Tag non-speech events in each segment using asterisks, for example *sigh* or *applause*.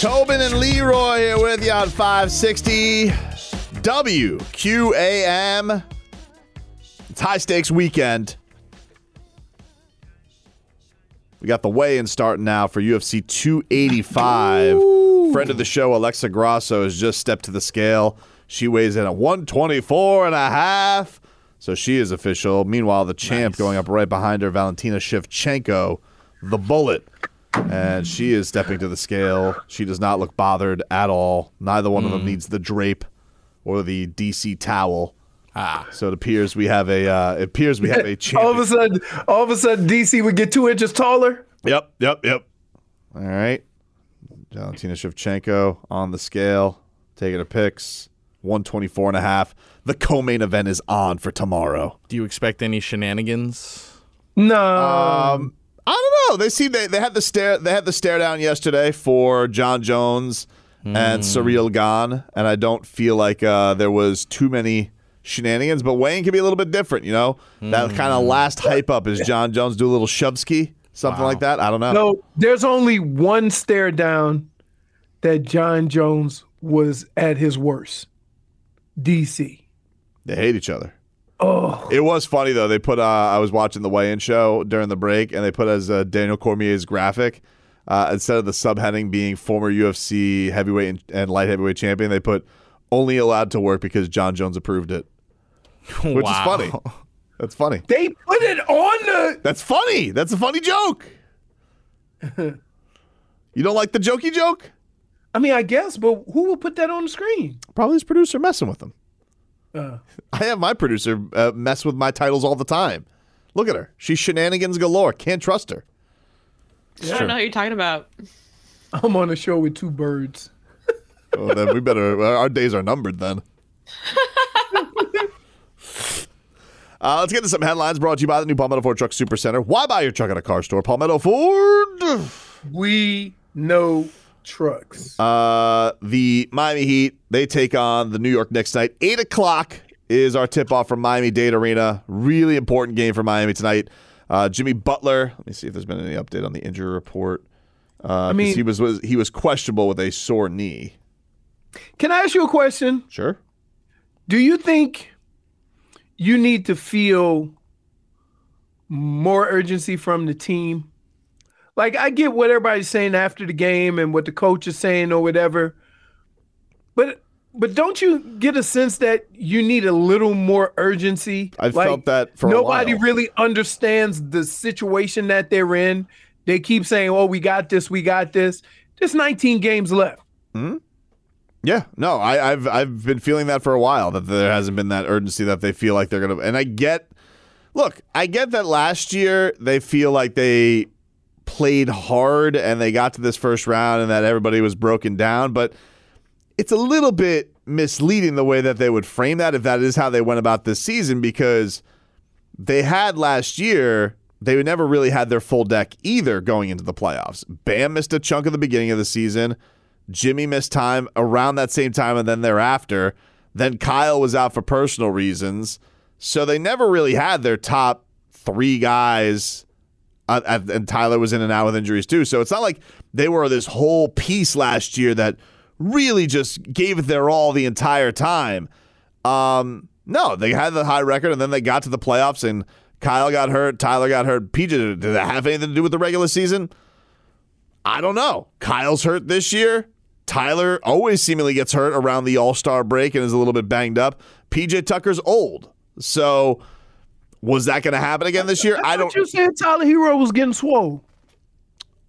Tobin and Leroy here with you on 560 WQAM. It's high stakes weekend. We got the weigh in starting now for UFC 285. Friend of the show, Alexa Grasso, has just stepped to the scale. She weighs in at 124 and a half. So she is official. Meanwhile, the champ going up right behind her, Valentina Shevchenko, the bullet. And she is stepping to the scale. She does not look bothered at all. Neither one of them needs the drape or the DC towel. Ah. So it appears we have a uh, it appears we have a champion. *laughs* all of a sudden, all of a sudden, DC would get two inches taller. Yep, yep, yep. All right. Valentina Shevchenko on the scale, taking her picks. 124 and a half. The co-main event is on for tomorrow. Do you expect any shenanigans? No, Um, I don't know. They see they, they had the stare they had the stare down yesterday for Jon Jones and Ciryl Gane, and I don't feel like uh, there was too many shenanigans. But Wayne can be a little bit different, you know. That kind of last hype up is Jon Jones do a little shovsky, something like that. I don't know. no. There's only one stare down that Jon Jones was at his worst. DC. They hate each other. Oh, it was funny though. They put uh, I was watching the weigh-in show during the break, and they put as uh, Daniel Cormier's graphic uh, instead of the subheading being former UFC heavyweight and, and light heavyweight champion, they put only allowed to work because Jon Jones approved it, *laughs* which is funny. That's funny. They put it on the. That's funny. That's a funny joke. *laughs* you don't like the jokey joke? I mean, I guess, but who will put that on the screen? Probably his producer messing with him. Uh, I have my producer uh, mess with my titles all the time. Look at her. She's shenanigans galore. Can't trust her. I don't know what you're talking about. I'm on a show with two birds. *laughs* Oh, then we better. Our days are numbered then. *laughs* Uh, let's get to some headlines brought to you by the new Palmetto Ford Truck Super Center. Why buy your truck at a car store? Palmetto Ford. We know trucks. Uh, the Miami Heat they take on the New York Knicks tonight. Eight o'clock is our tip off from Miami Dade Arena. Really important game for Miami tonight. Uh, Jimmy Butler. Let me see if there's been any update on the injury report. Uh, I mean- he was, was he was questionable with a sore knee. Can I ask you a question? Sure. Do you think you need to feel more urgency from the team? Like, I get what everybody's saying after the game and what the coach is saying or whatever, but but don't you get a sense that you need a little more urgency? I've Like, felt that for a while. nobody really understands the situation that they're in. They keep saying, "Oh, we got this, we got this." There's 19 games left. Hmm. Yeah, no, I, I've I've been feeling that for a while that there hasn't been that urgency that they feel like they're gonna. And I get, look, I get that last year they feel like they played hard and they got to this first round and that everybody was broken down, but it's a little bit misleading the way that they would frame that if that is how they went about this season because they had last year they never really had their full deck either going into the playoffs. Bam missed a chunk of the beginning of the season. Jimmy missed time around that same time and then thereafter. Then Kyle was out for personal reasons. So they never really had their top three guys. Uh, and Tyler was in and out with injuries too. So it's not like they were this whole piece last year that really just gave it their all the entire time. Um, no, they had the high record and then they got to the playoffs and Kyle got hurt, Tyler got hurt. PJ, did that have anything to do with the regular season? I don't know. Kyle's hurt this year. Tyler always seemingly gets hurt around the All Star break and is a little bit banged up. PJ Tucker's old. So was that going to happen again this year? I, I don't. You said Tyler Herro was getting swole.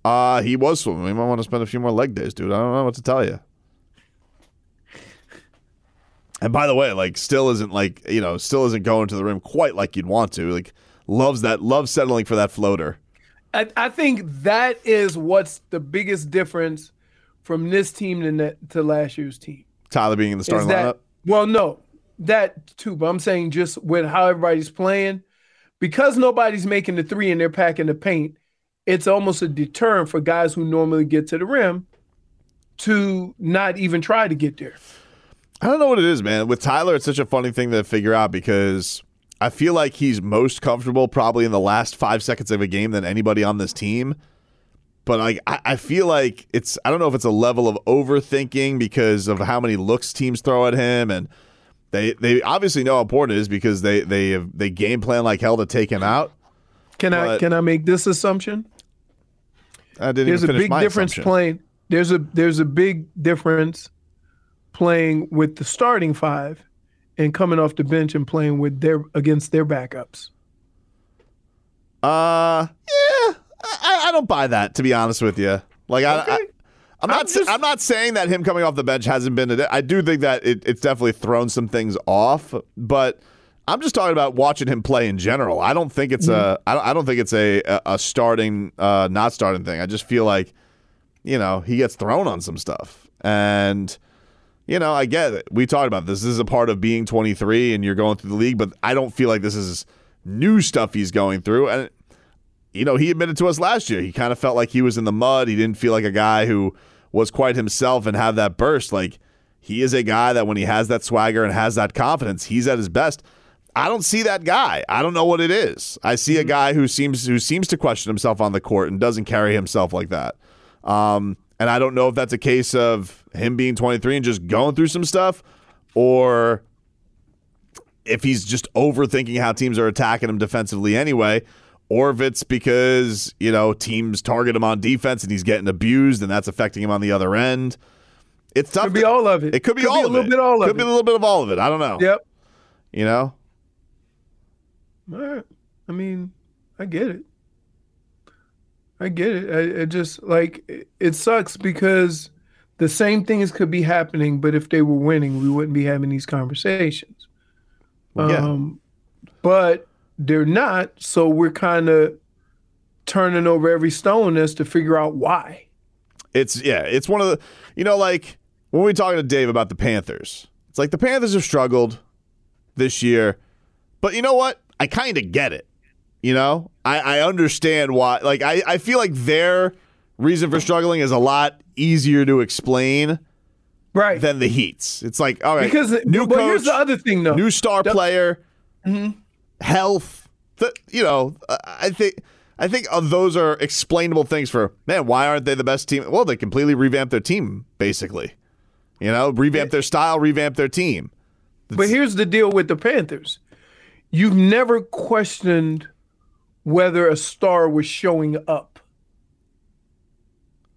Uh, he was swimming. We might want to spend a few more leg days, dude. I don't know what to tell you. And by the way, like still isn't like, you know, still isn't going to the rim quite like you'd want to. Like loves that loves settling for that floater. I, I think that is what's the biggest difference from this team to, to last year's team. Tyler being in the starting that, lineup? Well, no, that too. But I'm saying just with how everybody's playing, because nobody's making the three and they're packing the paint, it's almost a deterrent for guys who normally get to the rim to not even try to get there. I don't know what it is, man. With Tyler, it's such a funny thing to figure out because I feel like he's most comfortable probably in the last five seconds of a game than anybody on this team. But like I, I feel like it's I don't know if it's a level of overthinking because of how many looks teams throw at him and they they obviously know how important it is because they they have, they game plan like hell to take him out. Can I can I make this assumption? I didn't there's even a big difference assumption. playing. There's a there's a big difference playing with the starting five and coming off the bench and playing with their against their backups. Uh, yeah, I, I don't buy that to be honest with you. Like I, I I'm not. I'm just- I'm not saying that him coming off the bench hasn't been. A, I do think that it, it's definitely thrown some things off, but I'm just talking about watching him play in general. I don't think it's a. I don't, I don't think it's a a, a starting, uh, not starting thing. I just feel like, you know, he gets thrown on some stuff, and you know, I get it. We talked about this. This is a part of being 23 and you're going through the league, but I don't feel like this is new stuff he's going through. And you know, he admitted to us last year he kind of felt like he was in the mud. He didn't feel like a guy who was quite himself and have that burst. Like he is a guy that when he has that swagger and has that confidence, he's at his best. I don't see that guy. I don't know what it is. I see a guy who seems who seems to question himself on the court and doesn't carry himself like that. Um, and I don't know if that's a case of him being 23 and just going through some stuff, or if he's just overthinking how teams are attacking him defensively anyway, or if it's because, you know, teams target him on defense and he's getting abused and that's affecting him on the other end. It's tough. Could be to- all of it. It could be Could be all a of little it. bit all of could be a little bit of all of it. I don't know. Yep. You know? All right. I mean, I get it. I get it. I, it just like it, it sucks because the same things could be happening, but if they were winning, we wouldn't be having these conversations. Yeah. Um, but they're not, so we're kind of turning over every stone as to figure out why. It's yeah, it's one of the you know, like when we talking to Dave about the Panthers, it's like the Panthers have struggled this year, but you know what? I kind of get it. You know, I, I understand why. Like I, I feel like their reason for struggling is a lot easier to explain Right. than the Heat's. It's like all right, because new but coach, here's the other thing though. new star The- player, Mhm. Health. The, you know, I- think I think those are explainable things for man. Why aren't they the best team? Well, they completely revamped their team, basically. You know, revamp their style, revamp their team. But here's the deal with the Panthers. You've never questioned whether a star was showing up.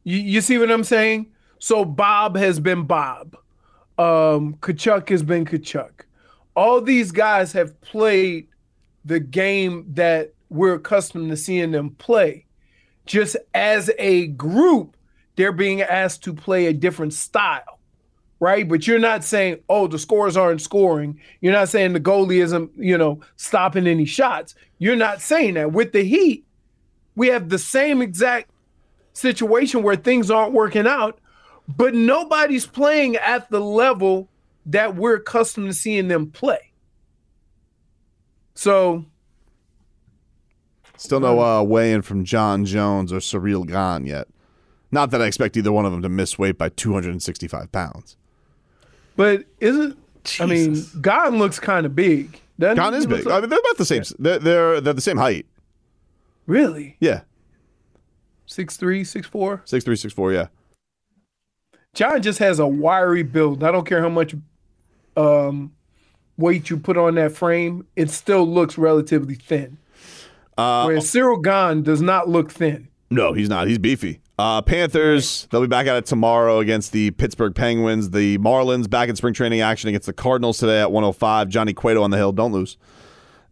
You, you see what I'm saying? So Bob has been Bob. Um, Tkachuk has been Tkachuk. All these guys have played the game that we're accustomed to seeing them play. Just as a group, they're being asked to play a different style right? But you're not saying, oh, the scores aren't scoring. You're not saying the goalie isn't, you know, stopping any shots. You're not saying that. With the Heat, we have the same exact situation where things aren't working out, but nobody's playing at the level that we're accustomed to seeing them play. So Still no uh, weigh in from Jon Jones or Ciryl Gane yet. Not that I expect either one of them to miss weight by 265 pounds. But isn't I mean, Gane looks kind of big. doesn't Gane is He looks big. I mean, they're about the same. They're, they're they're the same height. Really? Yeah, Six three, six four. six three, six four. Yeah. Jon just has a wiry build. I don't care how much um, weight you put on that frame, it still looks relatively thin. Uh, Whereas Ciryl Gane does not look thin. No, he's not. He's beefy. Uh, Panthers, they'll be back at it tomorrow against the Pittsburgh Penguins. The Marlins back in spring training action against the Cardinals today at 105. Johnny Cueto on the hill. Don't lose.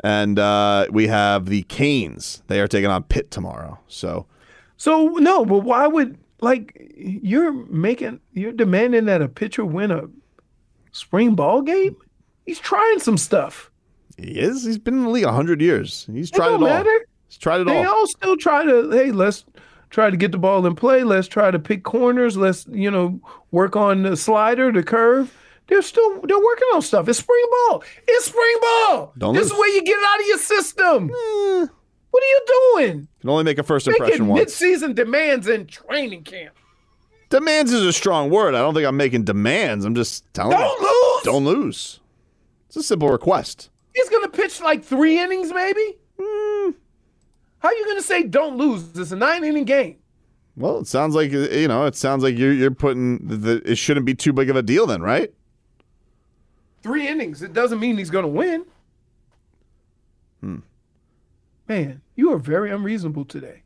And uh, we have the Canes. They are taking on Pitt tomorrow. So So no, but why would like you're making you're demanding that a pitcher win a spring ball game? He's trying some stuff. he is. He's been in the league 100 years. He's It tried it all. matter. He's tried it They all. They all still try to hey, let's try to get the ball in play. Let's try to pick corners. Let's you know work on the slider, the curve. They're still they're working on stuff. It's spring ball. It's spring ball. Don't this lose. is where you get it out of your system. Eh. What are you doing? Can only make a first impression once. mid-season demands in training camp. Demands is a strong word. I don't think I'm making demands. I'm just telling Don't you. lose. Don't lose. It's a simple request. He's gonna pitch like three innings, maybe. Hmm. How are you gonna say don't lose? It's a nine inning game. Well, it sounds like you know. It sounds like you're you're putting the, it shouldn't be too big of a deal then, right? Three innings. It doesn't mean he's gonna win. Hmm. Man, you are very unreasonable today.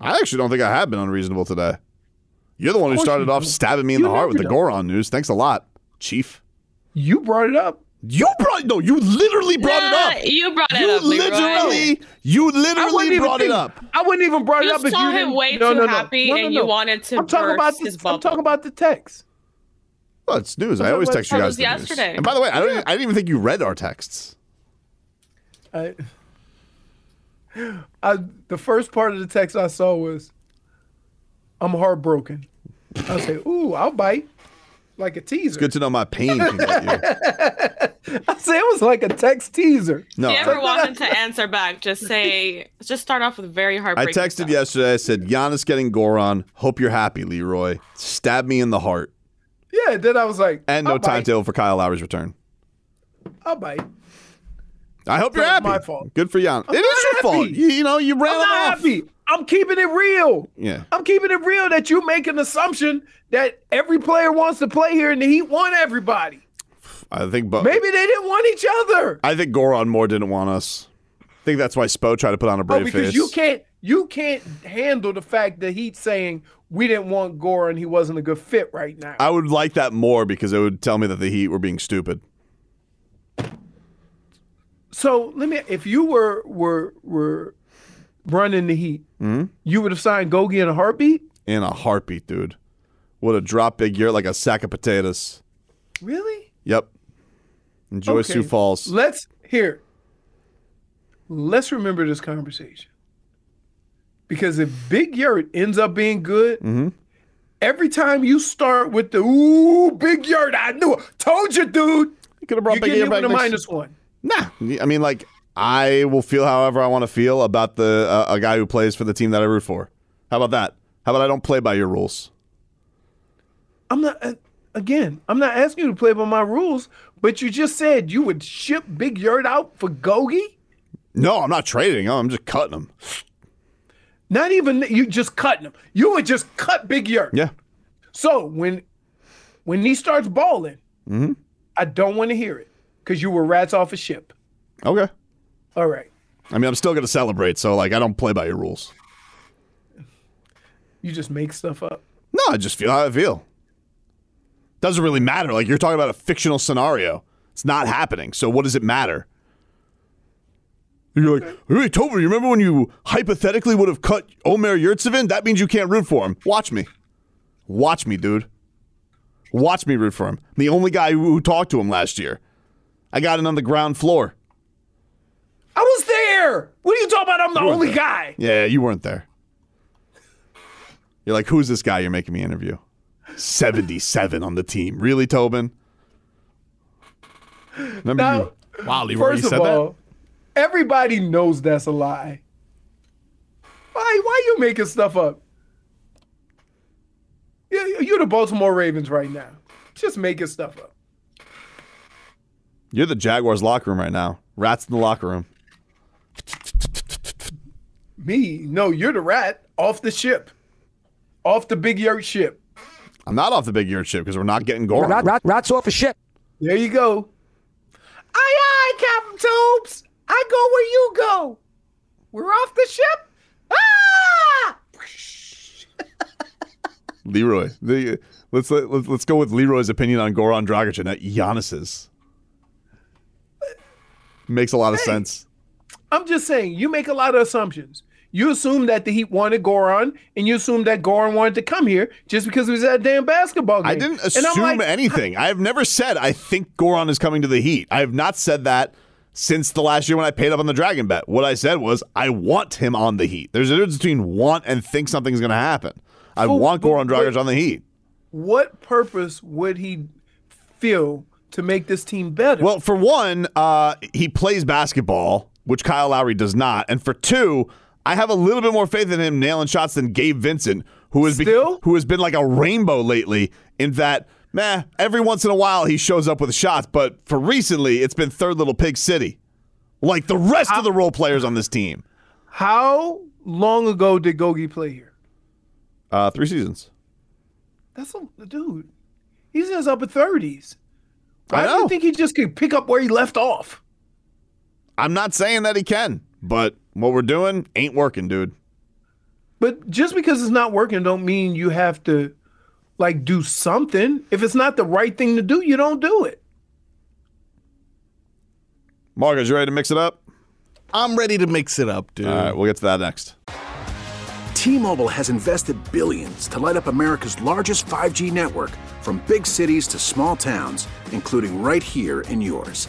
I actually don't think I have been unreasonable today. You're the one who started off stabbing me in You the heart with the don't. Goran news. Thanks a lot, Chief. You brought it up. You brought no. You literally brought Nah, it up. You brought it You up, Leroy. literally, you literally even brought it up. I wouldn't even brought You it up if saw you him didn't. way no, too no, no. happy No, no, and no. you wanted to I'm talking about burst the, his I'm talking about the text. Well, it's news. I always text you guys. was news. yesterday. And by the way, I don't. Even, I didn't even think you read our texts. I, I the first part of the text I saw was, "I'm heartbroken." I say, "Ooh, I'll bite," like a teaser. Good to know my pain can get you. *laughs* I say it was like a text teaser. No, If you ever I, want him to answer back, just say, just start off with very hard. I texted stuff. yesterday. I said, "Giannis getting Goran. Hope you're happy, Leroy. Stab me in the heart." Yeah. Then I was like, And no I'll timetable for Kyle Lowry's return. I'll bite. I hope you're That's happy. my fault. Good for Jan. I'm It is not your fault. You, you know, you ran I'm not off. happy. I'm keeping it real. Yeah. I'm keeping it real that you make an assumption that every player wants to play here and the Heat want everybody. I think, but Maybe they didn't want each other. I think Goran more didn't want us. I think that's why Spo tried to put on a brave Oh, because face. you can't you can't handle the fact that Heat saying we didn't want Gore and he wasn't a good fit right now. I would like that more because it would tell me that the Heat were being stupid. So let me if you were were were running the Heat, hmm? you would have signed Gogi in a heartbeat? In a heartbeat, dude. Would have dropped big year like a sack of potatoes. Really? Yep. Enjoy Okay. Sioux Falls. Let's here. Let's remember this conversation. Because if Big Yurt ends up being good, Mm-hmm. every time you start with the ooh, Big Yurt, I knew it. Told you, dude. You could have brought Big getting Year back a next- minus one. Nah. I mean, like, I will feel however I want to feel about the uh, a guy who plays for the team that I root for. How about that? How about I don't play by your rules? I'm not uh, again, I'm not asking you to play by my rules, but you just said you would ship Big Yurt out for Gogi? No, I'm not trading. him. I'm just cutting him. Not even you just cutting him. You would just cut Big Yurt. Yeah. So when when he starts balling, Mm-hmm. I don't want to hear it because you were rats off a ship. Okay. All right. I mean, I'm still going to celebrate, so, like, I don't play by your rules. You just make stuff up. No, I just feel how I feel. Doesn't really matter. Like, you're talking about a fictional scenario. It's not happening. So, what does it matter? You're like, hey, Topher, you remember when you hypothetically would have cut Omer Yurtseven? That means you can't root for him. Watch me. Watch me, dude. Watch me root for him. I'm the only guy who, who talked to him last year. I got it on the ground floor. I was there. What are you talking about? I'm the only there. guy. Yeah, you weren't there. You're like, who's this guy you're making me interview? 77 on the team. Really, Tobin? Remember Now, you- Wow, Leroy, first you of said all, everybody knows that's a lie. Why? Why you making stuff up? You- You're the Baltimore Ravens right now. Just making stuff up. You're the Jaguars locker room right now. Rats in the locker room. Me? No, you're the rat off the ship, off the big yurt ship. I'm not off the big yurt ship because we're not getting Goran. Rat, rat, rats off a ship. There you go. Aye, aye, Captain Tobes. I go where you go. We're off the ship. Ah! *laughs* Leroy. The, let's, let, let's let's go with Leroy's opinion on Goran Dragic and not Giannis's. Makes a lot of sense. I'm just saying, you make a lot of assumptions. You assume that the Heat wanted Goran, and you assume that Goran wanted to come here just because he was at a damn basketball game. I didn't assume like, anything. I have never said I think Goran is coming to the Heat. I have not said that since the last year when I paid up on the Dragon bet. What I said was I want him on the Heat. There's a difference between want and think something's going to happen. I want Goran Dragic on the Heat. What purpose would he feel to make this team better? Well, for one, uh, he plays basketball, which Kyle Lowry does not, and for two, I have a little bit more faith in him nailing shots than Gabe Vincent, who has Still? who has been like a rainbow lately. In that, meh, every once in a while he shows up with shots, but for recently, it's been third little pig city, like the rest of the role players on this team. How long ago did Gogi play here? Uh, three seasons. That's a dude. He's in his upper thirties. I Why do know. you think he just could pick up where he left off? I'm not saying that he can, but what we're doing ain't working, dude. But just because it's not working, don't mean you have to like do something. If it's not the right thing to do, you don't do it. Marcus, you ready to mix it up? I'm ready to mix it up, dude. All right, we'll get to that next. T-Mobile has invested billions to light up America's largest 5G network from big cities to small towns, including right here in yours.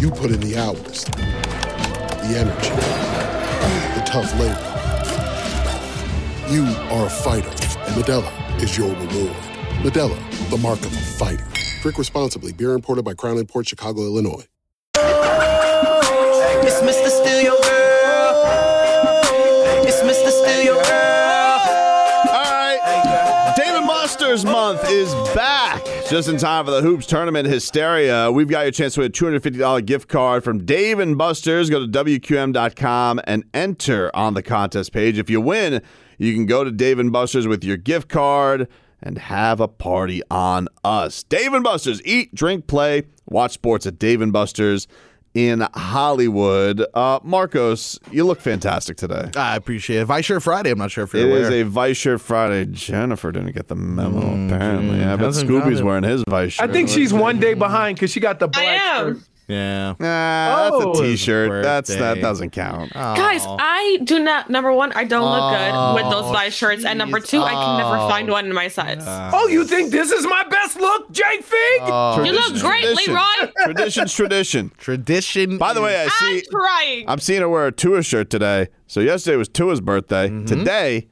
You put in the hours, the energy, the tough labor. You are a fighter, and Modelo is your reward. Modelo, the mark of a fighter. Drink responsibly. Beer imported by Crown Port Chicago, Illinois. It's Mr. Steal Your Girl. It's Mr. Steal Your Girl. All right. Dave and Buster's month is back. Just in time for the Hoops Tournament Hysteria. We've got your chance to win a $250 gift card from Dave and Buster's. Go to WQM.com and enter on the contest page. If you win, you can go to Dave and Buster's with your gift card and have a party on us. Dave and Buster's. Eat, drink, play, watch sports at Dave and Buster's in Hollywood. Uh, Marcos, you look fantastic today. I appreciate it. Vice Shirt Friday. I'm not sure if you're It aware. is a Vice Shirt Friday. Jennifer didn't get the memo, apparently. I bet Hasn't got Scooby's wearing his Vice I think she's one day behind because she got the black I am. shirt. Yeah. Nah, Oh. that's a T-shirt. That's that doesn't count. Guys, I do not. Number one, I don't look good with those five shirts, and number two, I can never find one in my size. Oh, you think this is my best look, Jake Fig? you look Tradition's great, tradition. Leroy. Tradition's tradition. Tradition. By the way, I I'm see. trying. I'm seeing her wear a Tua shirt today. So yesterday was Tua's birthday. Mm-hmm. Today,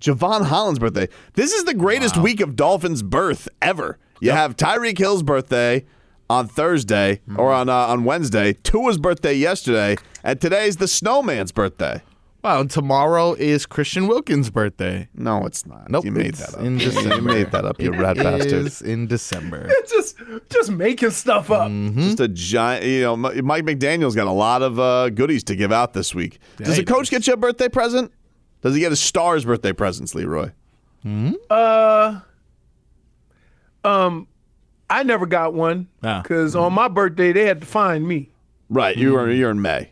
Jevon Holland's birthday. This is the greatest week of Dolphins' birth ever. You have Tyreek Hill's birthday on Thursday Mm-hmm. or on uh, on Wednesday. Tua's birthday yesterday, and today's the Snowman's birthday. Wow, and tomorrow is Christian Wilkins' birthday. No, it's not. Nope, you made that up. in you December. made that up. You rat bastard. is in December. *laughs* just, just making stuff up. Mm-hmm. Just a giant, you know. Mike McDaniel's got a lot of uh, goodies to give out this week. Does the coach get you a birthday present? Does he get a star's birthday presents, Leroy? Hmm? Uh, um, I never got one Ah. because on my birthday they had to find me. Right, you were you're in May.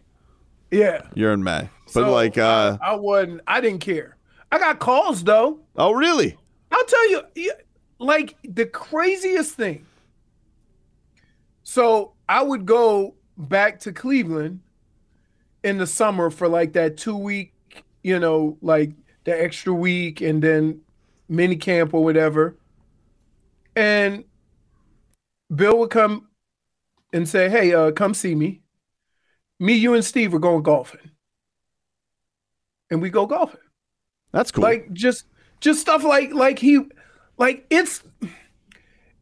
Yeah, You're in May, but So, like, uh, I, I wasn't. I didn't care. I got calls though. oh really? I'll tell you, like the craziest thing. So I would go back to Cleveland in the summer for like that two week, you know, like the extra week and then mini camp or whatever. And Bill would come and say, Hey, uh, come see me. Me, you, and Steve are going golfing. And we go golfing That's cool. like just just stuff like like he like it's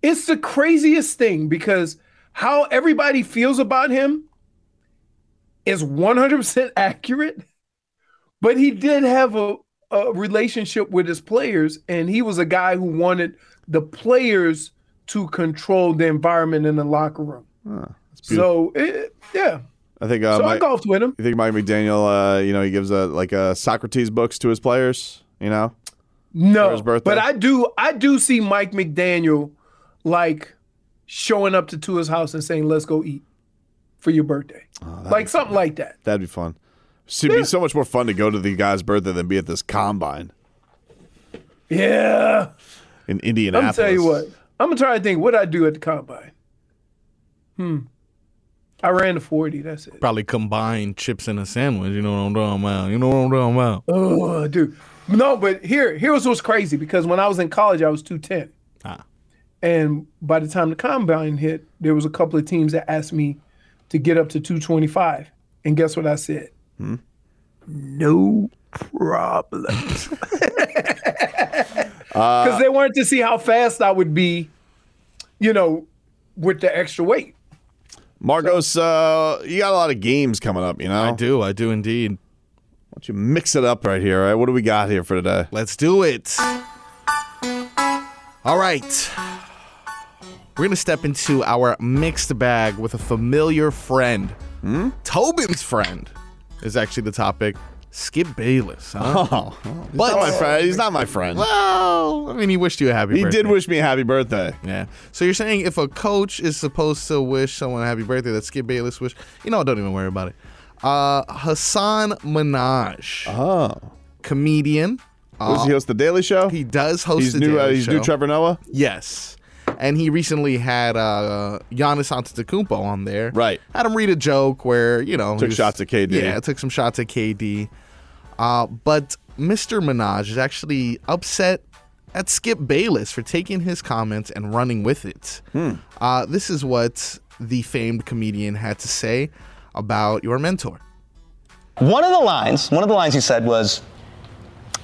it's the craziest thing because how everybody feels about him is 100% accurate but he did have a, a relationship with his players and he was a guy who wanted the players to control the environment in the locker room so it, yeah I think. Uh, so I golfed with him you think Mike McDaniel? Uh, you know, he gives a like a Socrates books to his players. You know, No, for his birthday? but I do. I do see Mike McDaniel like showing up to Tua's house and saying, "Let's go eat for your birthday," Oh, like something like that. that'd be fun. It'd be so much more fun to go to the guy's birthday than be at this combine Yeah, in Indianapolis. gonna tell you what. I'm gonna try to think what I do at the combine. Hmm. I ran the 40. That's it. Probably combine chips in a sandwich. You know what I'm talking about. You know what I'm talking about. Oh, dude. No, but here, here's what's crazy because when I was in college, I was 210. Ah. And by the time the combine hit, there was a couple of teams that asked me to get up to 225. And guess what I said? Hmm? No problem. *laughs* Uh, Because they wanted to see how fast I would be, you know, with the extra weight. Marcos, uh, you got a lot of games coming up. You know, I do. I do indeed. Why don't you mix it up right here? All right, what do we got here for today? Let's do it. All right. We're going to step into our mixed bag with a familiar friend. Hmm? Tobin's friend is actually the topic. Skip Bayless. Huh? Oh, he's not my friend. He's not my friend. Well, I mean, he wished you a happy He birthday. did wish me a happy birthday. Yeah. So you're saying if a coach is supposed to wish someone a happy birthday, that Skip Bayless wish, you know, don't even worry about it. Uh, Hasan Minhaj, Oh, comedian. does he host the Daily Show? He does host he's the new. Uh, Daily he's Show. new. Trevor Noah. Yes. And he recently had uh, Giannis Antetokounmpo on there. Right. Had him read a joke where, you know. Took was- shots at KD. Yeah, took some shots at KD. Uh, but Mr. Minhaj is actually upset at Skip Bayless for taking his comments and running with it. Hmm. Uh, this is what the famed comedian had to say about your mentor. One of the lines, one of the lines he said was,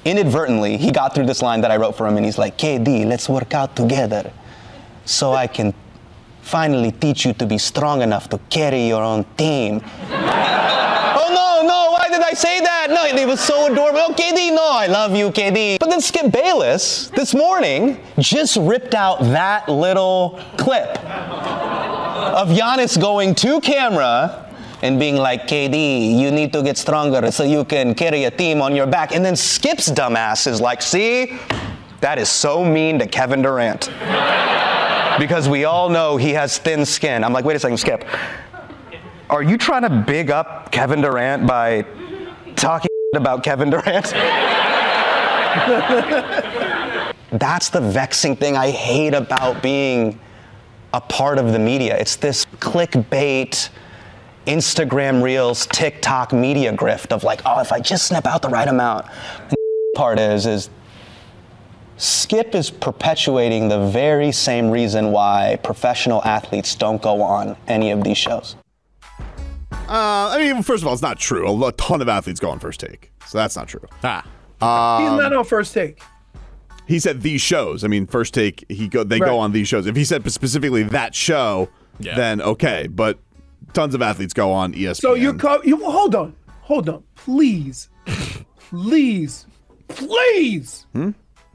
inadvertently, he got through this line that I wrote for him, and he's like, KD, let's work out together so I can finally teach you to be strong enough to carry your own team. oh no, no, why did I say that? No, it was so adorable. Oh, KD, no, I love you, KD. But then Skip Bayless, this morning, just ripped out that little clip of Giannis going to camera and being like, KD, you need to get stronger so you can carry a team on your back. And then Skip's dumbass is like, see, that is so mean to Kevin Durant. because we all know he has thin skin. I'm like, wait a second, Skip. Are you trying to big up Kevin Durant by talking *laughs* about Kevin Durant? *laughs* That's the vexing thing I hate about being a part of the media. It's this clickbait, Instagram reels, TikTok media grift of like, oh, if I just snip out the right amount. The *laughs* part is, is Skip is perpetuating the very same reason why professional athletes don't go on any of these shows. Uh, I mean, first of all, it's not true. A ton of athletes go on first take, so that's not true. Ah. He's Um, not on first take. he said these shows. I mean, first take. He go. They Right. go on these shows. If he said specifically that show, Yeah. then okay. But tons of athletes go on ESPN. So you co- you hold on, hold on, please, please, please, Hmm?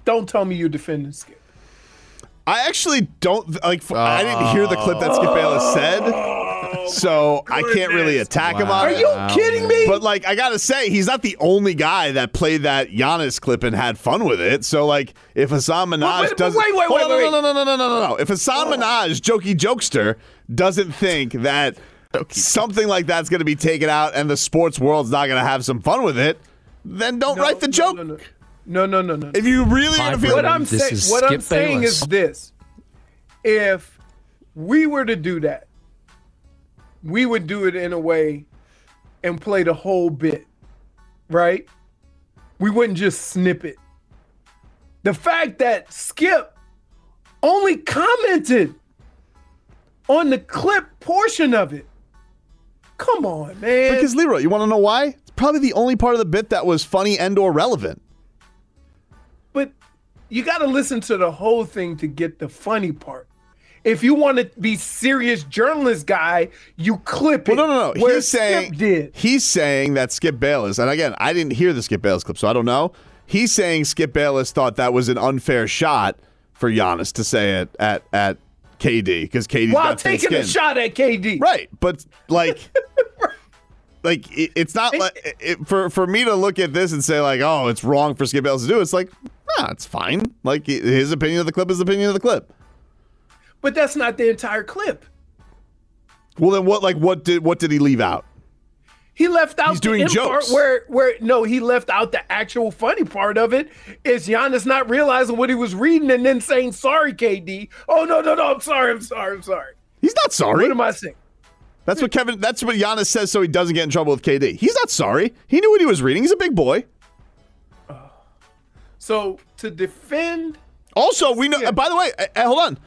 don't tell me you're defending Skip. I actually don't like. I didn't hear the clip that Skip Bayless said. So I can't really attack him on Are it. you kidding me? But like, I gotta say, he's not the only guy that played that Giannis clip and had fun with it. So like, if Hasan Minhaj wait, doesn't, wait, wait, Hold wait, wait, no, no, no, no, no, no, no, no. If Hasan Minhaj, jokey jokester, doesn't think that something like that's going to be taken out and the sports world's not going to have some fun with it, then don't No, write the no, joke. No, no, no, no, no. no. If you really want to feel what I'm saying, what I'm saying is this: if we were to do that, we would do it in a way and play the whole bit, right? We wouldn't just snip it. The fact that Skip only commented on the clip portion of it. Come on, man. Because Leroy, you want to know why? It's probably the only part of the bit that was funny and or relevant. But you got to listen to the whole thing to get the funny part. If you want to be serious journalist guy, you clip it. Well, no, no, no. He's saying he's saying that Skip Bayless, and again, I didn't hear the Skip Bayless clip, so I don't know. He's saying Skip Bayless thought that was an unfair shot for Giannis to say it at at KD because KD While got taking a shot at KD. Right, but like, *laughs* like it, it's not like *laughs* it, for for me to look at this and say like, oh, it's wrong for Skip Bayless to do. it. It's like, nah, it's fine. Like his opinion of the clip is the opinion of the clip. But that's not the entire clip. Well, then what? Like, what did what did he leave out? He left out He's the doing jokes. where where no, he left out the actual funny part of it. Is Giannis not realizing what he was reading and then saying sorry, KD? Oh no, no, no, I'm sorry, I'm sorry, I'm sorry. He's not sorry. What am I saying? That's what Kevin. That's what Giannis says, so he doesn't get in trouble with KD. He's not sorry. He knew what he was reading. He's a big boy. So to defend Also, we know. By the way, eh, hold on.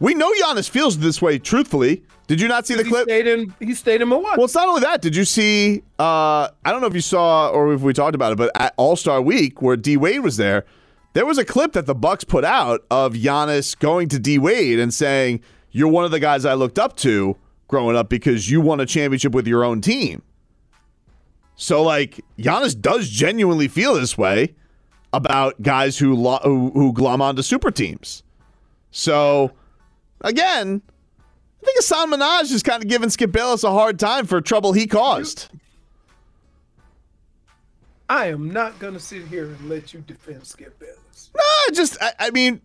We know Giannis feels this way. Truthfully, did you not see the he clip? stayed in he stayed in Milwaukee. Well, it's not only that. Did you see? Uh, I don't know if you saw or if we talked about it, but at All Star Week, where D Wade was there, there was a clip that the Bucks put out of Giannis going to D Wade and saying, "You're one of the guys I looked up to growing up because you won a championship with your own team." So, like, Giannis does genuinely feel this way about guys who lo- who, who glom onto super teams. So, again, I think Hasan Minhaj is kind of giving Skip Bayless a hard time for trouble he caused. I am not gonna sit here and let you defend Skip Bayless. No, just I, I mean,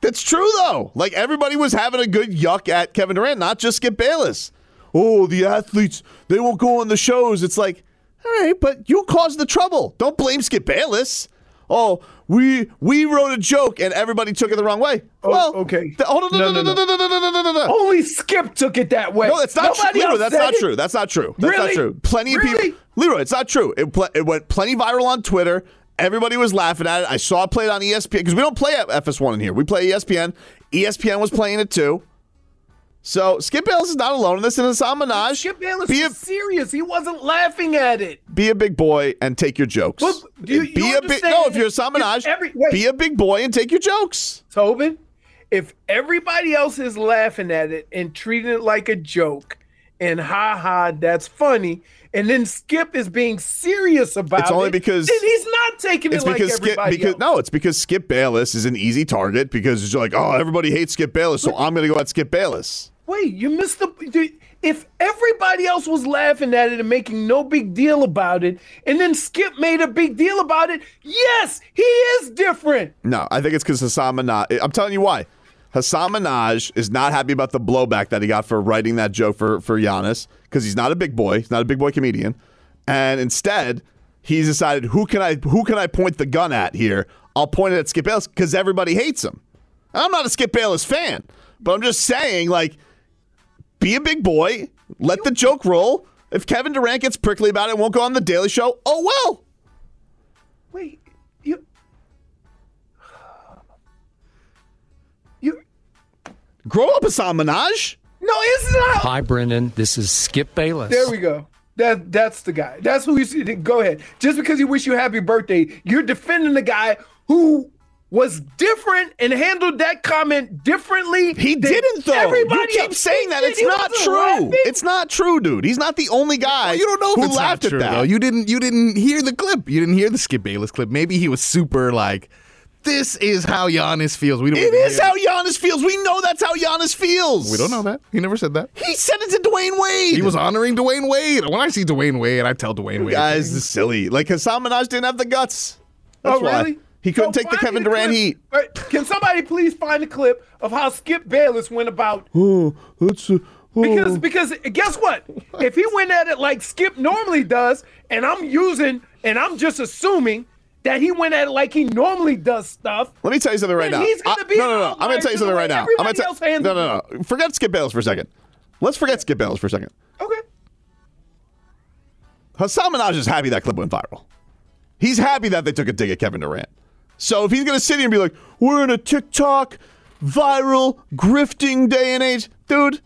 that's true though. Like everybody was having a good yuck at Kevin Durant, not just Skip Bayless. Oh, the athletes they won't go on the shows. It's like, all right, but you caused the trouble. Don't blame Skip Bayless. Oh, we we wrote a joke and everybody took it the wrong way. Oh, well, okay. th- hold on, no, no, no, no, no, no, no, no, no. Only Skip took it that way. No, that's not Nobody true. Leroy, that's not it. true. That's not true. That's not Really? true. Plenty of people. Leroy, it's not true. It, pl- it went plenty viral on Twitter. Everybody was laughing at it. I saw it played on ESPN because we don't play at FS1 in here. We play ESPN. ESPN was playing it too. So Skip Bayless is not alone in this. And Hasan Minhaj, Skip Bayless be a, was serious. He wasn't laughing at it. be a big boy and take your jokes. Well, you- you be a big no. If you're Minhaj, every- wait. be a big boy and take your jokes. Tobin, if everybody else is laughing at it and treating it like a joke, and ha ha, that's funny, and then Skip is being serious about It's only it, because- then he's not taking It's it like Skip, everybody because else. no, it's because Skip Bayless is an easy target because you're like, oh, everybody hates Skip Bayless, so I'm going to go at Skip Bayless. Wait, you missed the. If everybody else was laughing at it and making no big deal about it, and then Skip made a big deal about it, yes, he is different. No, I think it's because Hasan Minhaj. Eh, I'm telling you why. Hasan Minhaj is not happy about the blowback that he got for writing that joke for for Giannis because he's not a big boy. He's not a big boy comedian, and instead he's decided who can I who can I point the gun at here? I'll point it at Skip Bayless because everybody hates him. I'm not a Skip Bayless fan, but I'm just saying, like, be a big boy, let the joke roll. If Kevin Durant gets prickly about it, won't go on the Daily Show. Oh well. Wait, you you Grow up, Hasan Minhaj. no, it's not. Hi, Brendan. This is Skip Bayless. There we go. That that's the guy. That's who you see. Go ahead. Just because you wish you happy birthday, you're defending the guy who was different and handled that comment differently. He didn't though. Everybody you keep else saying that. It's not true. laughing. It's not true, dude. He's not the only guy. You don't know who laughed true, at that. though. You didn't. You didn't hear the clip. You didn't hear the Skip Bayless clip. Maybe he was super like, "This is how Giannis feels." We don't. It even how Giannis feels. We know that's how Giannis feels. We don't know that. He never said that. He said it to Dwyane Wade. He was honoring Dwyane Wade. When I see Dwyane Wade, I tell Dwayne You Wade. guys is silly. Like Hasan Minhaj didn't have the guts. That's Oh, why. He couldn't So take the Kevin Durant clip. heat. Right. Can somebody please find a clip of how Skip Bayless went about? Oh, that's uh, Because because guess what? If he went at it like Skip normally does, and I'm using and I'm just assuming that he went at it like he normally does stuff. Let me tell you something right now. He's gonna I- be no, no, no. I'm going to tell you something right now. I'm gonna tell- no, no, no. Forget Skip Bayless for a second. Let's forget Skip Bayless for a second. Okay. Hasan Minhaj is happy that clip went viral. He's happy that they took a dig at Kevin Durant. So if he's going to sit here and be like, we're in a TikTok viral grifting day and age, dude,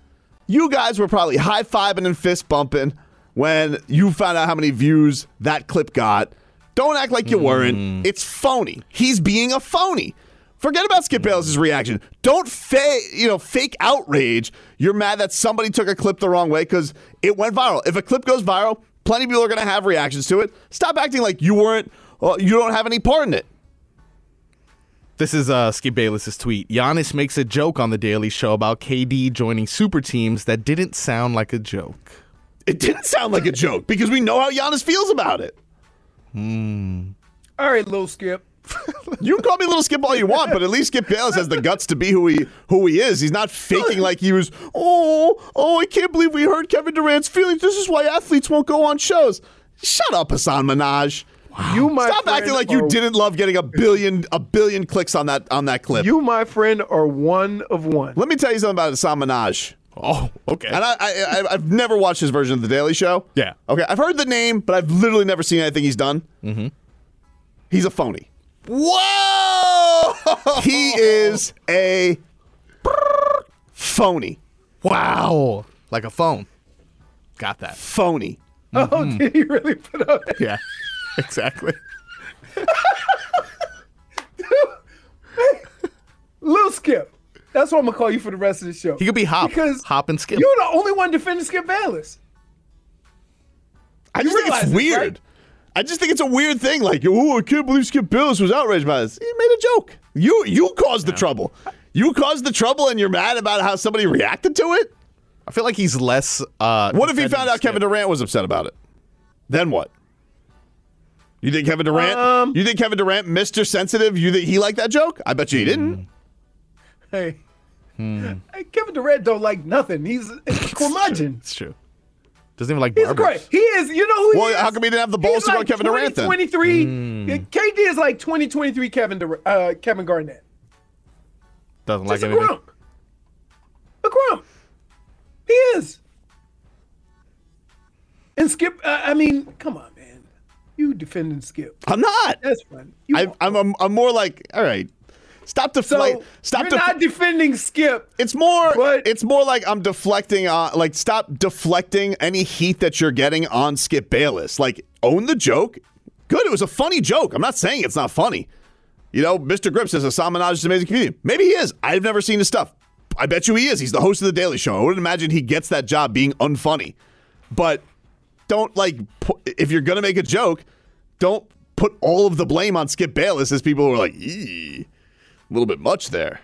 you guys were probably high fiving and fist bumping when you found out how many views that clip got. Don't act like you weren't. It's phony. He's being a phony. Forget about Skip Bayless' reaction. Don't fake, you know, fake outrage. You're mad that somebody took a clip the wrong way because it went viral. If a clip goes viral, plenty of people are going to have reactions to it. Stop acting like you weren't, uh, you don't have any part in it. This is uh, Skip Bayless's tweet. Giannis makes a joke on the Daily Show about KD joining super teams that didn't sound like a joke. It didn't sound like a joke because we know how Giannis feels about it. All right, little Skip. *laughs* You can call me little Skip all you want, but at least Skip Bayless has the guts to be who he who he is. He's not faking like he was. Oh, oh! I can't believe we hurt Kevin Durant's feelings. This is why athletes won't go on shows. Shut up, Hasan Minhaj. You, my Stop friend, acting like you didn't love getting a billion a billion clicks on that on that clip. You, my friend, are one of one. Let me tell you something about Hasan Minhaj. Oh, okay. And I, I, I I've never watched his version of the Daily Show. Yeah. Okay, I've heard the name, but I've literally never seen anything he's done. Mm-hmm. He's a phony. Whoa! He is a phony. Wow. Like a phone. Got that. Phony. Oh, did he really put up? Yeah. *laughs* exactly. Little Skip. That's what I'm gonna call you for the rest of the show. He could be Hop. because Hop and Skip. you're the only one defending Skip Bayless. I just think realize it's this, weird. right? I just think it's a weird thing. Like, oh, I can't believe Skip Bayless was outraged by this. He made a joke. You you caused the trouble. You caused the trouble, and you're mad about how somebody reacted to it. I feel like he's less. Uh, What if he found out Skip. Kevin Durant was upset about it? Then what? You think Kevin Durant? Um, you think Kevin Durant, Mister Sensitive? You think he liked that joke? I bet you he didn't. Hey, Hmm. hey, Kevin Durant don't like nothing. He's a *laughs* curmudgeon. It's true. Doesn't even like He's barbers. great. He is. You know who he Well, is? how come he didn't have the balls He's to go like Kevin Durant then? 2023. Hmm. KD is like 2023 Kevin Dur- uh, Kevin Garnett. Doesn't like Just a anything. grump. A grump. He is. And Skip. Uh, I mean, come on. You defending Skip? I'm not. That's fun. I, I'm, I'm I'm more like, all right, stop so stop you're def- not defending Skip. It's more. But- it's more like I'm deflecting. Uh, like stop deflecting any heat that you're getting on Skip Bayless. Like own the joke. Good. It was a funny joke. I'm not saying it's not funny. You know, Mr. Grip says Hasan Minhaj is amazing comedian. Maybe he is. I've never seen his stuff. I bet you he is. He's the host of the Daily Show. I wouldn't imagine he gets that job being unfunny. But don't like if you're gonna make a joke, don't put all of the blame on Skip Bayless as people were like, "Ee, a little bit much there."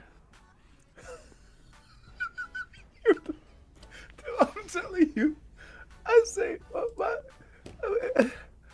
*laughs* I'm telling you. I say, well, my,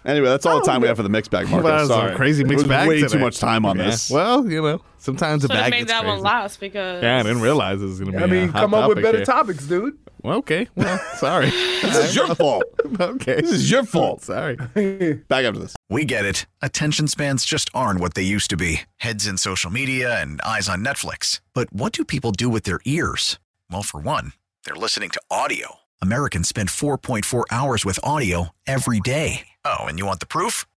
Anyway, that's all the time we have for the mixed bag, Well, Marco. that's Sorry, a crazy It mixed bag. Way today. too much time on Yeah. this. Well, you know, sometimes the Should have bag made gets that crazy. one last because Yeah, I didn't realize it was gonna be. I mean, a hot come up with better here. topics, dude. Okay. Well, *laughs* sorry. This is your fault. *laughs* okay. This is your fault. Sorry. *laughs* Back after this. We get it. Attention spans just aren't what they used to be heads in social media and eyes on Netflix. But what do people do with their ears? Well, for one, they're listening to audio. Americans spend 4.4 hours with audio every day. Oh, and you want the proof?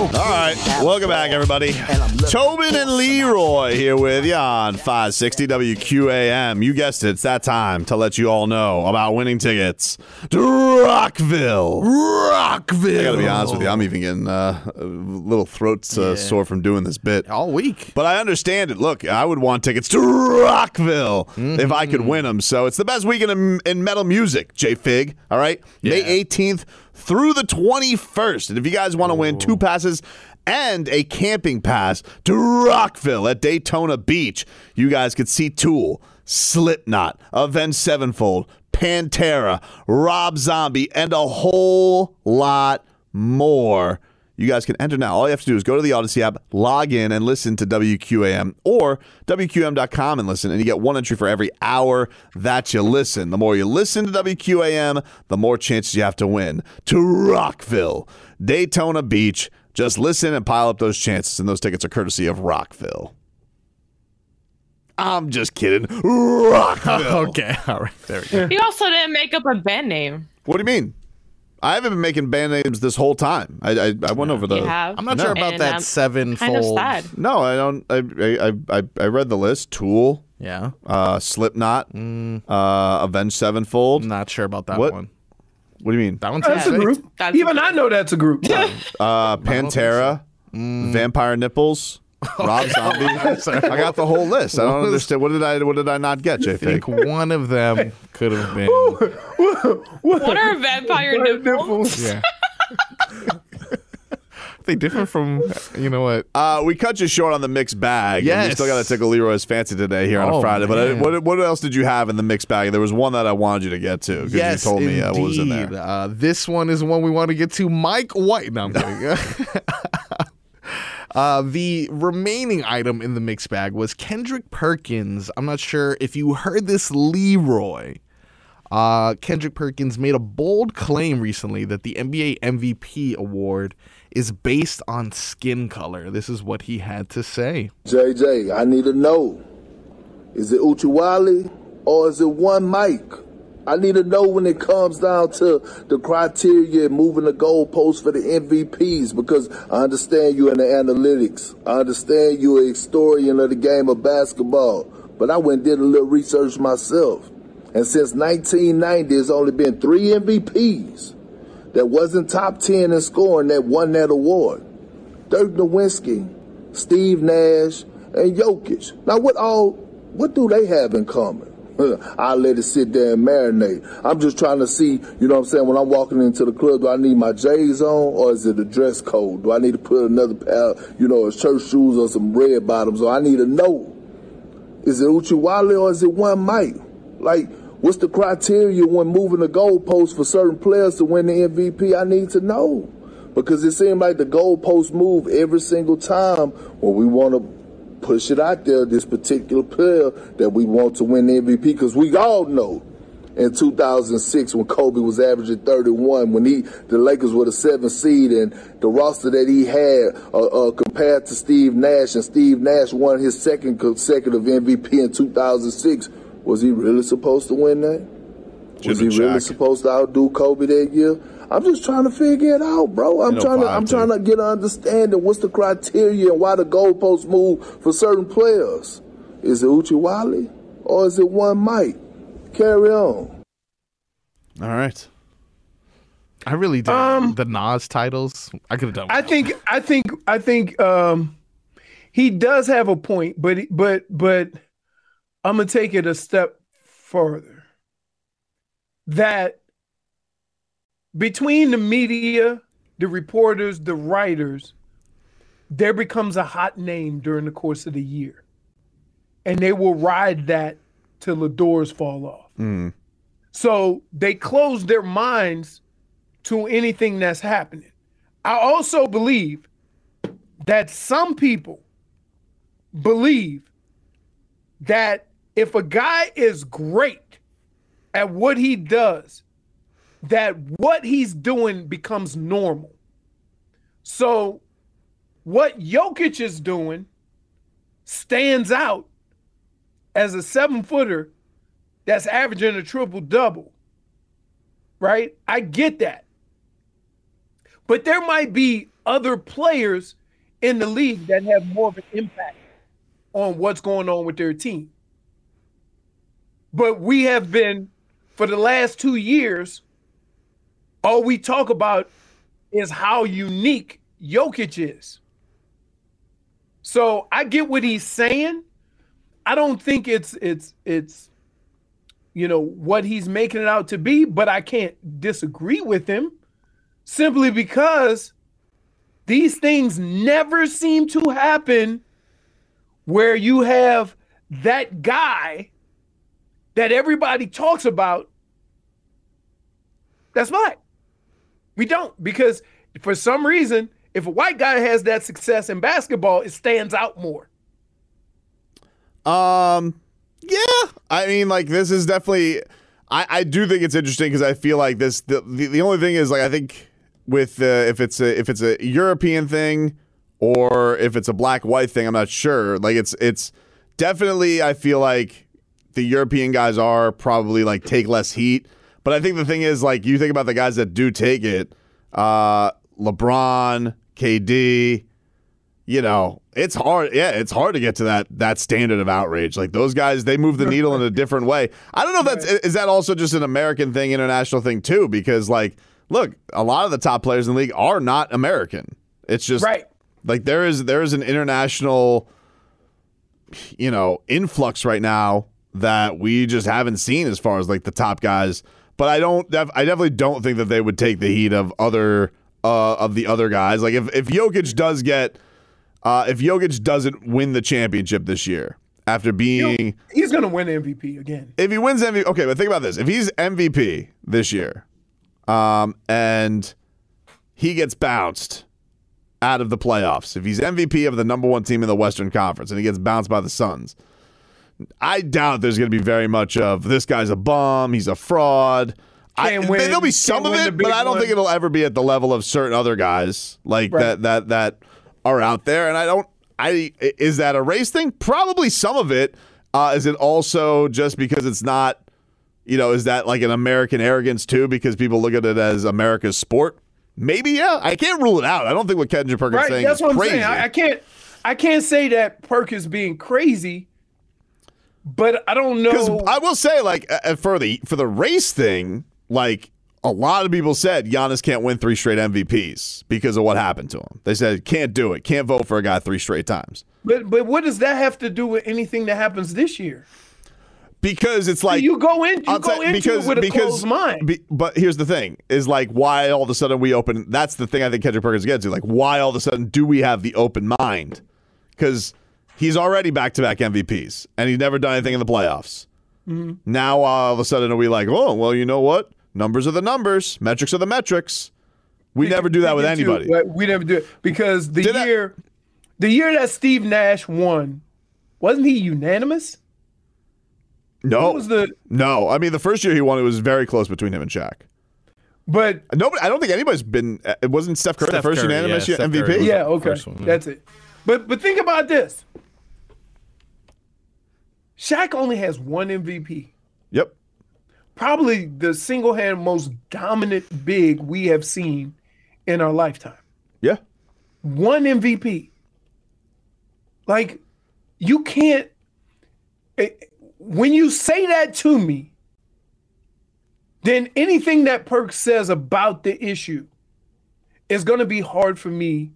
All right, welcome back, everybody. Tobin and Leroy here with you on 560 WQAM. You guessed it, it's that time to let you all know about winning tickets to Rockville. Rockville. I gotta be honest with you, I'm even getting uh, a little throat uh, sore from doing this bit all week. But I understand it. Look, I would want tickets to Rockville if I could win them. So it's the best weekend in, in metal music. J Fig. All right, May 18th through the 21st. And if you guys want to win two passes and a camping pass to Rockville at Daytona Beach, you guys could see Tool, Slipknot, Avenged Sevenfold, Pantera, Rob Zombie, and a whole lot more. You guys can enter now. All you have to do is go to the Audacy app, log in, and listen to WQAM or WQAM.com and listen. And you get one entry for every hour that you listen. The more you listen to WQAM, the more chances you have to win. To Rockville, Daytona Beach. Just listen and pile up those chances. And those tickets are courtesy of Rockville. I'm just kidding. *laughs* Rockville. okay. All right. There we go. You also didn't make up a band name. What do you mean? I haven't been making band names this whole time. I I, I went over the. You have. I'm not No. sure about And that I'm sevenfold. Kind of sad. No, I don't. I I I, I read the list. Tool, Yeah. uh, Slipknot, uh, Avenged Sevenfold. Not sure about that What? one. What do you mean? That one's That's a group. That's Even I know that's a group. *laughs* Uh, Pantera, Vampire Nipples, *laughs* *laughs* Rob Zombie. I got the whole list. I don't understand. What did I What did I not get, I think one of them could have been. *laughs* What are vampire nipples? Yeah. they different from you know what? Uh, we cut you short on the mixed bag. Yeah, We still got to tickle Leroy's fancy today here on a Oh, Friday. But I, what what else did you have in the mixed bag? There was one that I wanted you to get to because Yes, you told me uh, what was in there. Uh, this one is one we want to get to. Mike White. No, I'm kidding. Uh, the remaining item in the mix bag was Kendrick Perkins. I'm not sure if you heard this, Leroy. Uh, Kendrick Perkins made a bold claim recently that the NBA MVP award is based on skin color. This is what he had to say. JJ, I need to know. Is it Oochie Wally or is it One Mic? I need to know when it comes down to the criteria moving the goalposts for the MVPs because I understand you in the analytics. I understand you're a historian of the game of basketball. But I went and did a little research myself. And since 1990, there's only been three MVPs that wasn't top 10 in scoring that won that award. Dirk Nowitzki, Steve Nash, and Jokic. Now, what all, what do they have in common? *laughs* I'll let it sit there and marinate. I'm just trying to see, you know what I'm saying, when I'm walking into the club, do I need my J's on or is it a dress code? Do I need to put another pair, you know, of church shoes or some red bottoms? Or I need to know, is it Oochie Wally or is it One Mic? Like, what's the criteria when moving the goalposts for certain players to win the MVP? I need to know. Because it seemed like the goalposts move every single time when we want to push it out there, this particular player that we want to win the MVP. Because we all know in 2006 when Kobe was averaging 31, when he the Lakers were the seventh seed, and the roster that he had uh, uh, compared to Steve Nash, and Steve Nash won his second consecutive MVP in 2006. Was he really supposed to win that? Was he Should've really supposed to outdo Kobe that year? I'm just trying to figure it out, bro. I'm trying to I'm too. trying to get an understanding. What's the criteria and why the goalposts move for certain players? Is it Oochie Wally or is it One Mic? Carry on. All right. I really did Um, the Nas titles. I could have done. I think I think I think um he does have a point, but but but I'm gonna take it a step further. That between the media, the reporters, the writers, there becomes a hot name during the course of the year. And they will ride that till the doors fall off. Mm. So they close their minds to anything that's happening. I also believe that some people believe that if a guy is great at what he does, that what he's doing becomes normal. So what Jokic is doing stands out as a seven footer that's averaging a triple double. Right? I get that. But there might be other players in the league that have more of an impact on what's going on with their team. But we have been, for the last two years, all we talk about is how unique Jokic is. So I get what he's saying. I don't think it's it's it's you know what he's making it out to be, but I can't disagree with him simply because these things never seem to happen where you have that guy that everybody talks about that's black. We don't because for some reason, if a white guy has that success in basketball, it stands out more. Um, yeah. I mean, like this is definitely. I, I do think it's interesting because I feel like this. The, the the only thing is like I think with uh, if it's a if it's a European thing or if it's a black white thing, I'm not sure. Like it's it's definitely I feel like the European guys are probably like take less heat. But I think the thing is like you think about the guys that do take it, uh, LeBron, KD, you know, it's hard. Yeah, it's hard to get to that that standard of outrage. Like those guys, they move the needle in a different way. I don't know if that's is that also just an American thing, international thing too, because like look, a lot of the top players in the league are not American. It's just right. Like there is there is an international, you know, influx right now that we just haven't seen as far as like the top guys. But I don't. I definitely don't think that they would take the heat of other uh, of the other guys. Like if if Jokic does get, uh, if Jokic doesn't win the championship this year after being, he's going to win MVP again. If he wins MVP, okay. But think about this: if he's MVP this year, um, and he gets bounced out of the playoffs, if he's MVP of the number one team in the Western Conference and he gets bounced by the Suns, I doubt there's going to be very much of this guy's a bum, he's a fraud. I, win- there'll be some of it, but I don't one. think it'll ever be at the level of certain other guys like Right. that that that are out there. And I don't. I is that a race thing? Probably some of it. Uh, is it also just because it's not? You know, is that like an American arrogance too? Because people look at it as America's sport. Maybe yeah. I can't rule it out. I don't think what Kendrick Perkins Right, saying that's is what I'm crazy. saying. I, I can't, I can't say that Perk is being crazy, but I don't know. I will say, like, uh, for the for the race thing, like a lot of people said Giannis can't win three straight MVPs because of what happened to him. They said can't do it, can't vote for a guy three straight times But but what does that have to do with anything that happens this year? because it's like you go in, you go into because it with a because closed mind. be- but here's the thing: is like why all of a sudden we open. That's the thing I think Kendrick Perkins gets to. Like why all of a sudden do we have the open mind? Because he's already back to back MVPs and he's never done anything in the playoffs. Mhm. Now all of a sudden are we like, oh well, you know what? Numbers are the numbers, metrics are the metrics. We never do that with anybody. it, but We never do it because the year, the year that Steve Nash won, wasn't he unanimous? No, was the- no. I mean, the first year he won, it was very close between him and Shaq. But nobody, I don't think anybody's been. uh, It wasn't Steph Curry the first Curry, unanimous yeah, MVP. Yeah, okay. one, yeah. That's it. But but think about this. Shaq only has one MVP. Yep. Probably the single hand most dominant big we have seen in our lifetime. Yeah. One MVP. Like you can't eh, when you say that to me, then anything that Perk says about the issue is going to be hard for me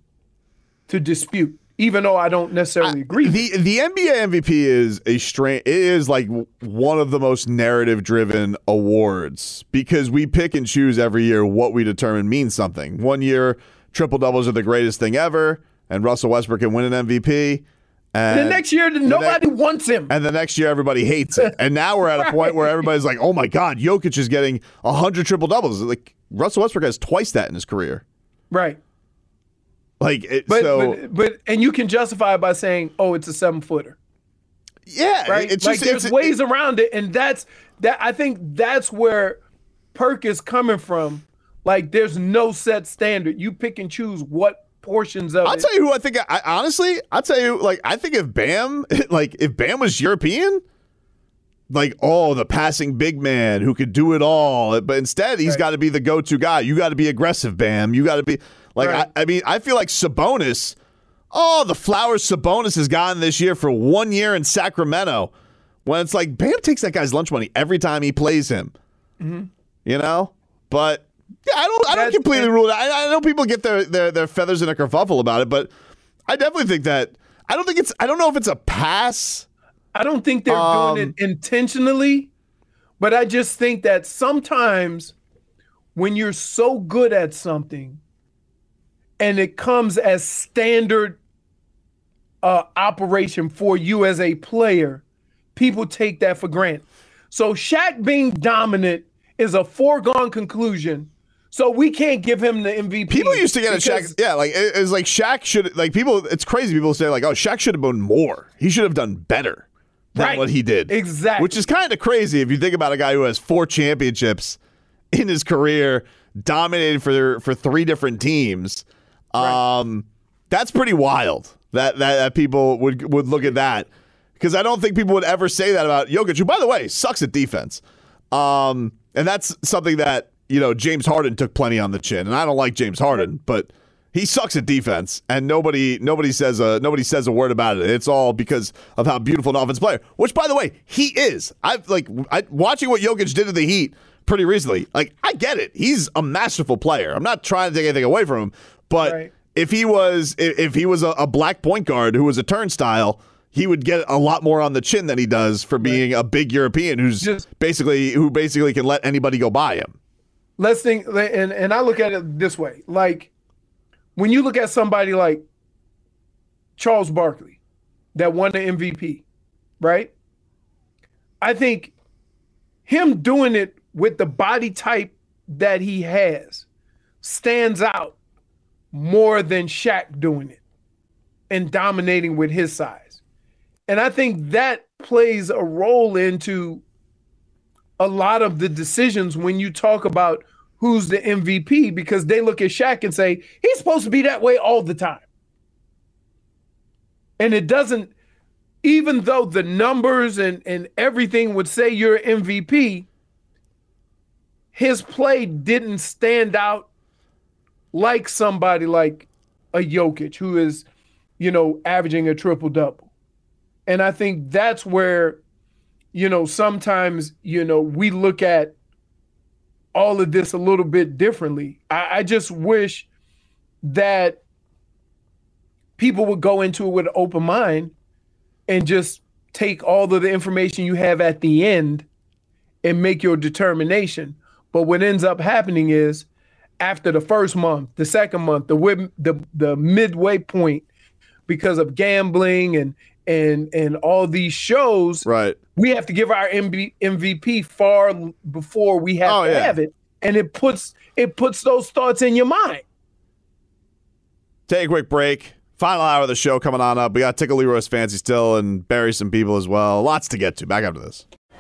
to dispute, even though I don't necessarily agree. The the NBA MVP is a strange. It is like one of the most narrative driven awards because we pick and choose every year what we determine means something. One year, triple doubles are the greatest thing ever. and Russell Westbrook can win an MVP. And the next year, nobody wants him. And the next year, everybody hates it. And now we're at a *laughs* point where everybody's like, "Oh my God, Jokic is getting hundred triple doubles." Like Russell Westbrook has twice that in his career. Right. Like it, But, so, but but and you can justify it by saying, "Oh, it's a seven footer." yeah, right? It's like just there's it's, ways around it, and that's that. I think that's where Perk is coming from. Like there's no set standard. You pick and choose what portions of I'll it. tell you who I think. I, honestly, I'll tell you. Like, I think if Bam, *laughs* like, if Bam was European, like, oh, the passing big man who could do it all, but instead he's got to be the go-to guy. You got to be aggressive, Bam. You got to be like. Right. I, I mean, I feel like Sabonis. Oh, the flowers Sabonis has gotten this year for one year in Sacramento. When it's like Bam takes that guy's lunch money every time he plays him. Mhm. You know, but yeah, I don't. I don't That's- completely rule it. out. I, I know people get their, their their feathers in a kerfuffle about it, but I definitely think that. I don't think it's. I don't know if it's a pass. I don't think they're Um, doing it intentionally, but I just think that sometimes when you're so good at something and it comes as standard uh, operation for you as a player, people take that for granted. So Shaq being dominant is a foregone conclusion. So we can't give him the MVP. People used to get a Shaq. Yeah, like it, it's like Shaq should. Like people, it's crazy. People say like, "Oh, Shaq should have done more. He should have done better than Right. what he did." Exactly. Which is kind of crazy if you think about a guy who has four championships in his career, dominated for for three different teams. Um, that's pretty wild. That, that that people would would look at that because I don't think people would ever say that about Jokic, who by the way sucks at defense. Um, and that's something that you know James Harden took plenty on the chin, and I don't like James Harden, but he sucks at defense, and nobody nobody says a nobody says a word about it. It's all because of how beautiful an offense player, which by the way he is. I've like I, watching what Jokic did to the Heat pretty recently. Like I get it, he's a masterful player. I'm not trying to take anything away from him, but Right. if he was if, he was a, a black point guard who was a turnstile. He would get a lot more on the chin than he does for being a big European who's Just, basically who basically can let anybody go by him. let's think and and I look at it this way. Like when you look at somebody like Charles Barkley that won the MVP, right? I think him doing it with the body type that he has stands out more than Shaq doing it and dominating with his size. And I think that plays a role into a lot of the decisions when you talk about who's the MVP because they look at Shaq and say, he's supposed to be that way all the time. And it doesn't, even though the numbers and, and everything would say you're MVP, his play didn't stand out like somebody like a Jokic who is, you know, averaging a triple double. And I think that's where, you know, sometimes, you know, we look at all of this a little bit differently. I, I just wish that people would go into it with an open mind and just take all of the information you have at the end and make your determination. But what ends up happening is after the first month, the second month, the the the midway point, because of gambling and and and all these shows, right? We have to give our MB, MVP far before we have Oh, to yeah. have it, and it puts it puts those thoughts in your mind. Take a quick break. Final hour of the show coming on up. We got Tickle Leroy's Fancy still and bury some people as well. Lots to get to. Back after this.